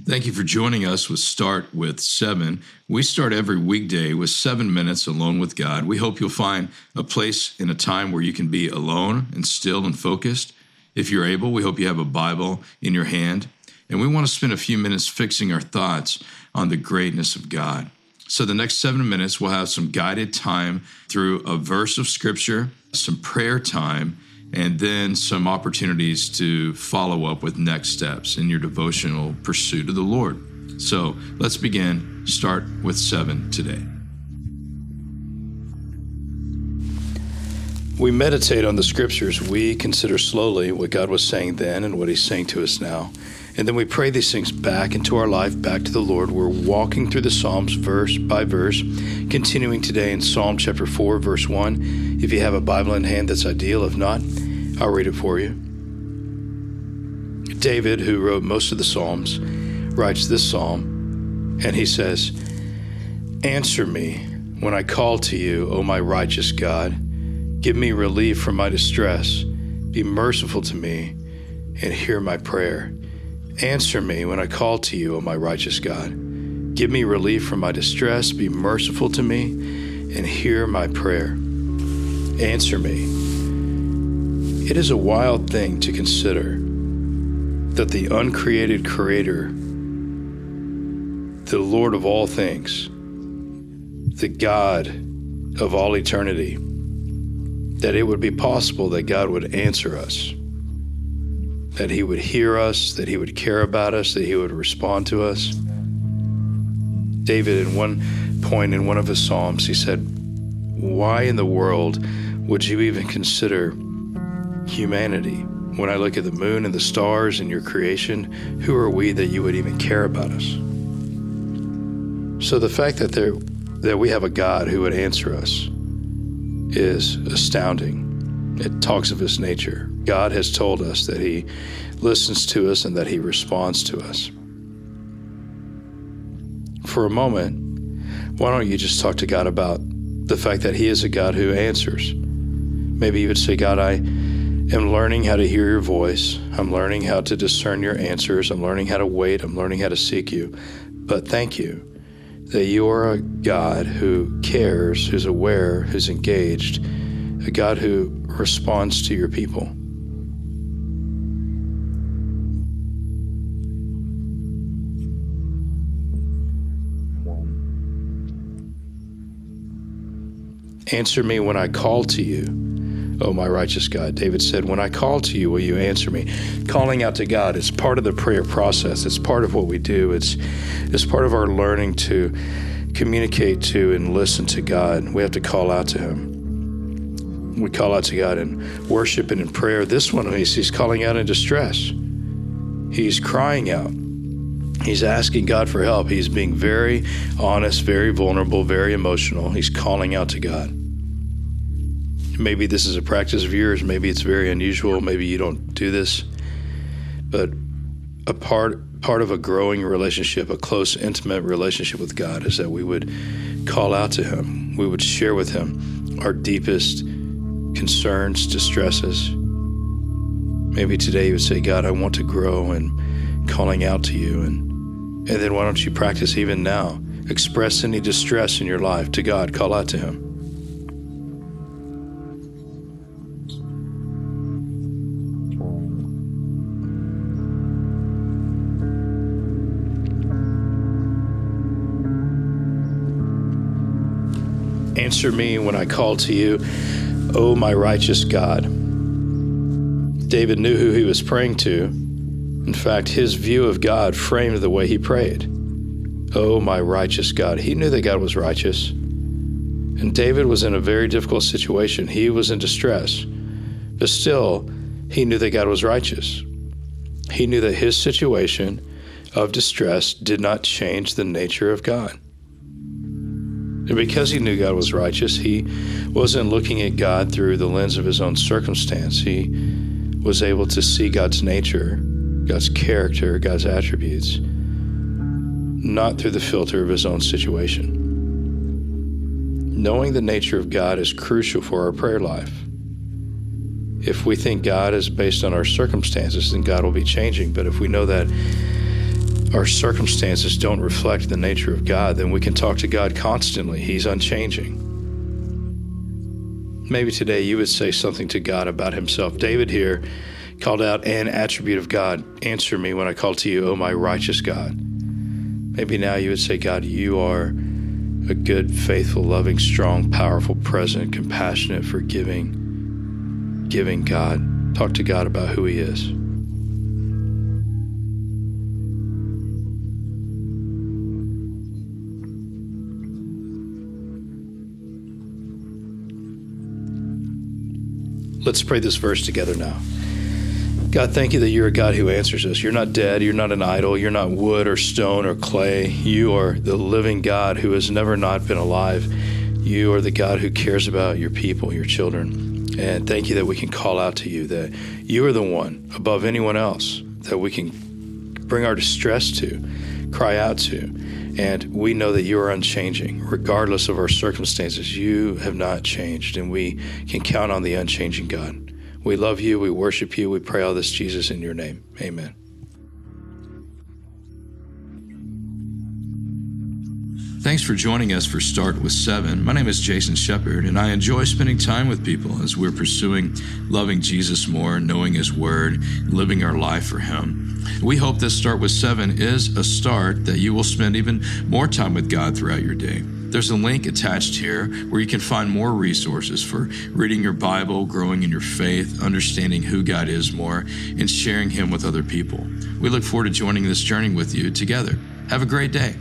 Thank you for joining us with Start with Seven. We start every weekday with seven minutes alone with God. We hope you'll find a place in a time where you can be alone and still and focused. If you're able, we hope you have a Bible in your hand. And we want to spend a few minutes fixing our thoughts on the greatness of God. So, the next seven minutes, we'll have some guided time through a verse of Scripture, some prayer time, and then some opportunities to follow up with next steps in your devotional pursuit of the Lord. So let's begin. Start with seven today. We meditate on the scriptures. We consider slowly what God was saying then and what He's saying to us now. And then we pray these things back into our life, back to the Lord. We're walking through the Psalms verse by verse, continuing today in Psalm chapter 4, verse 1. If you have a Bible in hand, that's ideal. If not, I'll read it for you. David, who wrote most of the Psalms, writes this psalm, and he says, Answer me when I call to you, O my righteous God. Give me relief from my distress. Be merciful to me and hear my prayer. Answer me when I call to you, O my righteous God. Give me relief from my distress. Be merciful to me and hear my prayer. Answer me it is a wild thing to consider that the uncreated Creator, the Lord of all things, the God of all eternity, that it would be possible that God would answer us, that He would hear us, that He would care about us, that He would respond to us. David, in one point in one of his Psalms, he said, Why in the world would you even consider humanity. When I look at the moon and the stars and your creation, who are we that you would even care about us? So the fact that there that we have a God who would answer us is astounding. It talks of his nature. God has told us that he listens to us and that he responds to us. For a moment, why don't you just talk to God about the fact that he is a God who answers? Maybe you would say, God, I am learning how to hear your voice. I'm learning how to discern your answers. I'm learning how to wait. I'm learning how to seek you. But thank you that you are a God who cares, who's aware, who's engaged, a God who responds to your people. Answer me when I call to you. Oh, my righteous God. David said, When I call to you, will you answer me? Calling out to God is part of the prayer process. It's part of what we do. It's, it's part of our learning to communicate to and listen to God. We have to call out to Him. We call out to God in worship and in prayer. This one, he's, he's calling out in distress. He's crying out. He's asking God for help. He's being very honest, very vulnerable, very emotional. He's calling out to God maybe this is a practice of yours. Maybe it's very unusual. Maybe you don't do this. But a part part of a growing relationship, a close, intimate relationship with God, is that we would call out to Him. We would share with Him our deepest concerns, distresses. Maybe today you would say, God, I want to grow and calling out to you. And, and then why don't you practice even now? Express any distress in your life to God, call out to Him. Answer me when I call to you, O my righteous God. David knew who he was praying to. In fact, his view of God framed the way he prayed. Oh, my righteous God. He knew that God was righteous. And David was in a very difficult situation. He was in distress. But still, he knew that God was righteous. He knew that his situation of distress did not change the nature of God. And because he knew God was righteous, he wasn't looking at God through the lens of his own circumstance. He was able to see God's nature, God's character, God's attributes, not through the filter of his own situation. Knowing the nature of God is crucial for our prayer life. If we think God is based on our circumstances, then God will be changing. But if we know that our circumstances don't reflect the nature of God, then we can talk to God constantly. He's unchanging. Maybe today you would say something to God about Himself. David here called out an attribute of God Answer me when I call to you, O my righteous God. Maybe now you would say, God, you are a good, faithful, loving, strong, powerful, present, compassionate, forgiving, giving God. Talk to God about who He is. Let's pray this verse together now. God, thank you that you're a God who answers us. You're not dead. You're not an idol. You're not wood or stone or clay. You are the living God who has never not been alive. You are the God who cares about your people, your children. And thank you that we can call out to you, that you are the one above anyone else that we can bring our distress to, cry out to. And we know that you are unchanging. Regardless of our circumstances, you have not changed, and we can count on the unchanging God. We love you. We worship you. We pray all this, Jesus, in your name. Amen. Thanks for joining us for Start with Seven. My name is Jason Shepard, and I enjoy spending time with people as we're pursuing loving Jesus more, knowing His Word, living our life for Him. We hope this Start with Seven is a start that you will spend even more time with God throughout your day. There's a link attached here where you can find more resources for reading your Bible, growing in your faith, understanding who God is more, and sharing Him with other people. We look forward to joining this journey with you together. Have a great day.